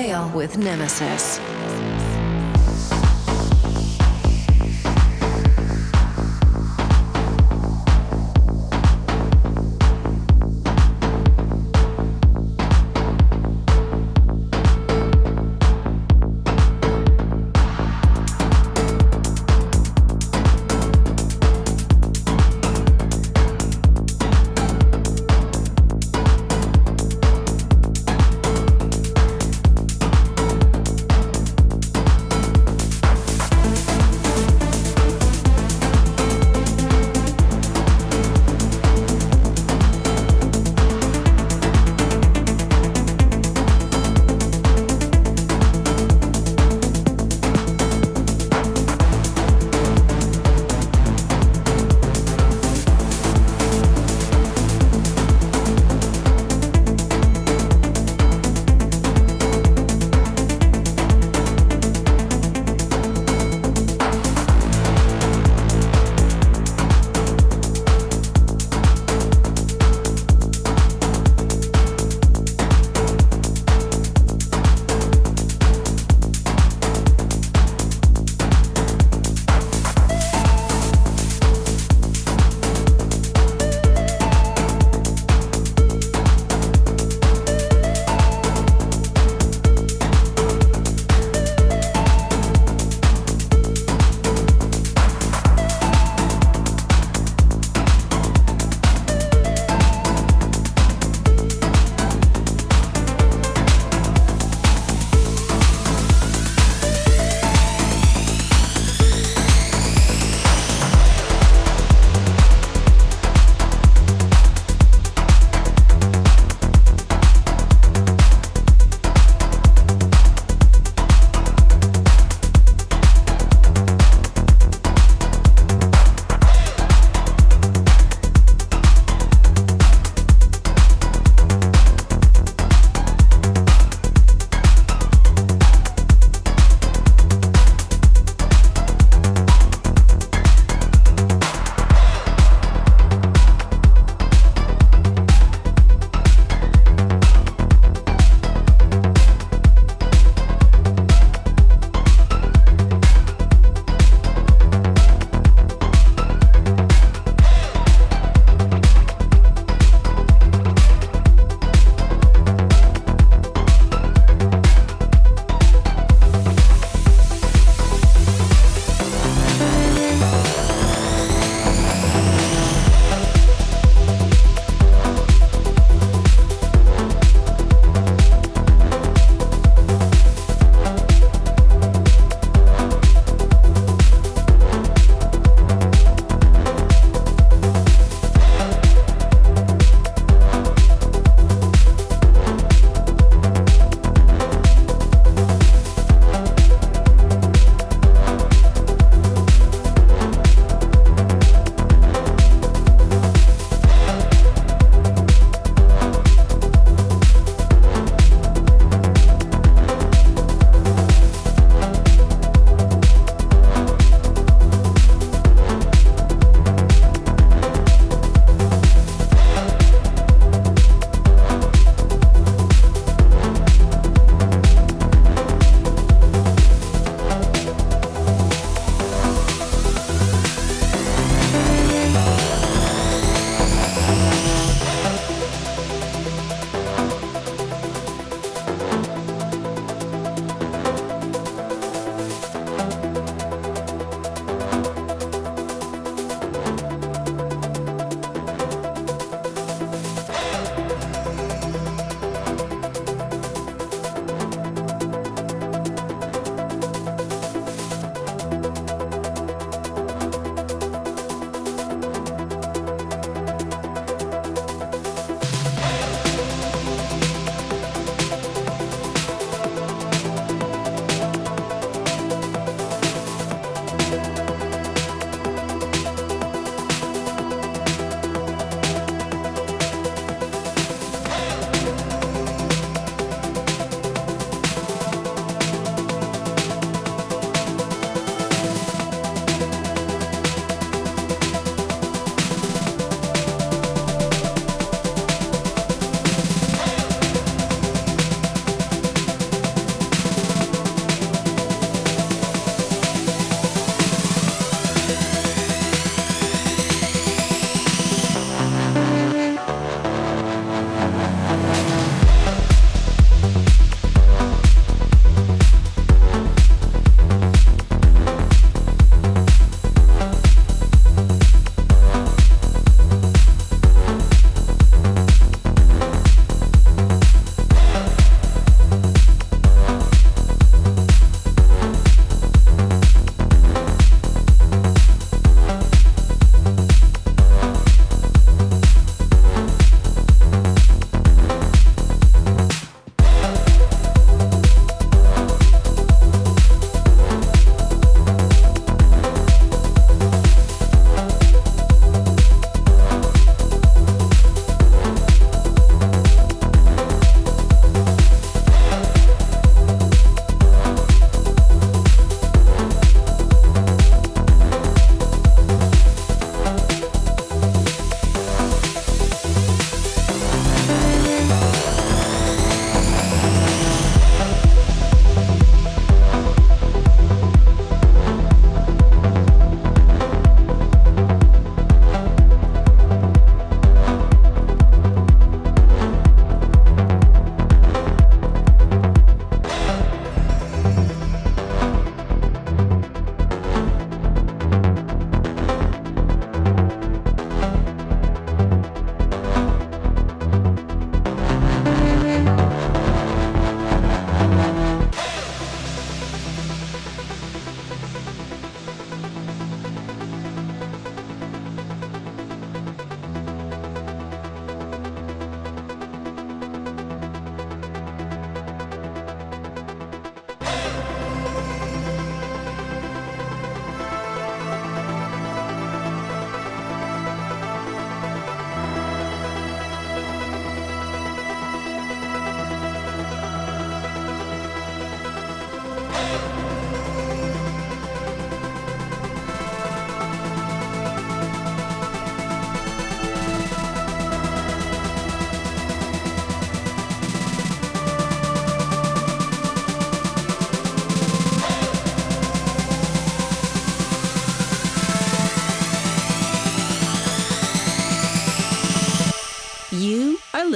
With Nemesis.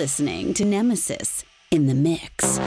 Listening to Nemesis in the Mix.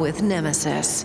With Nemesis.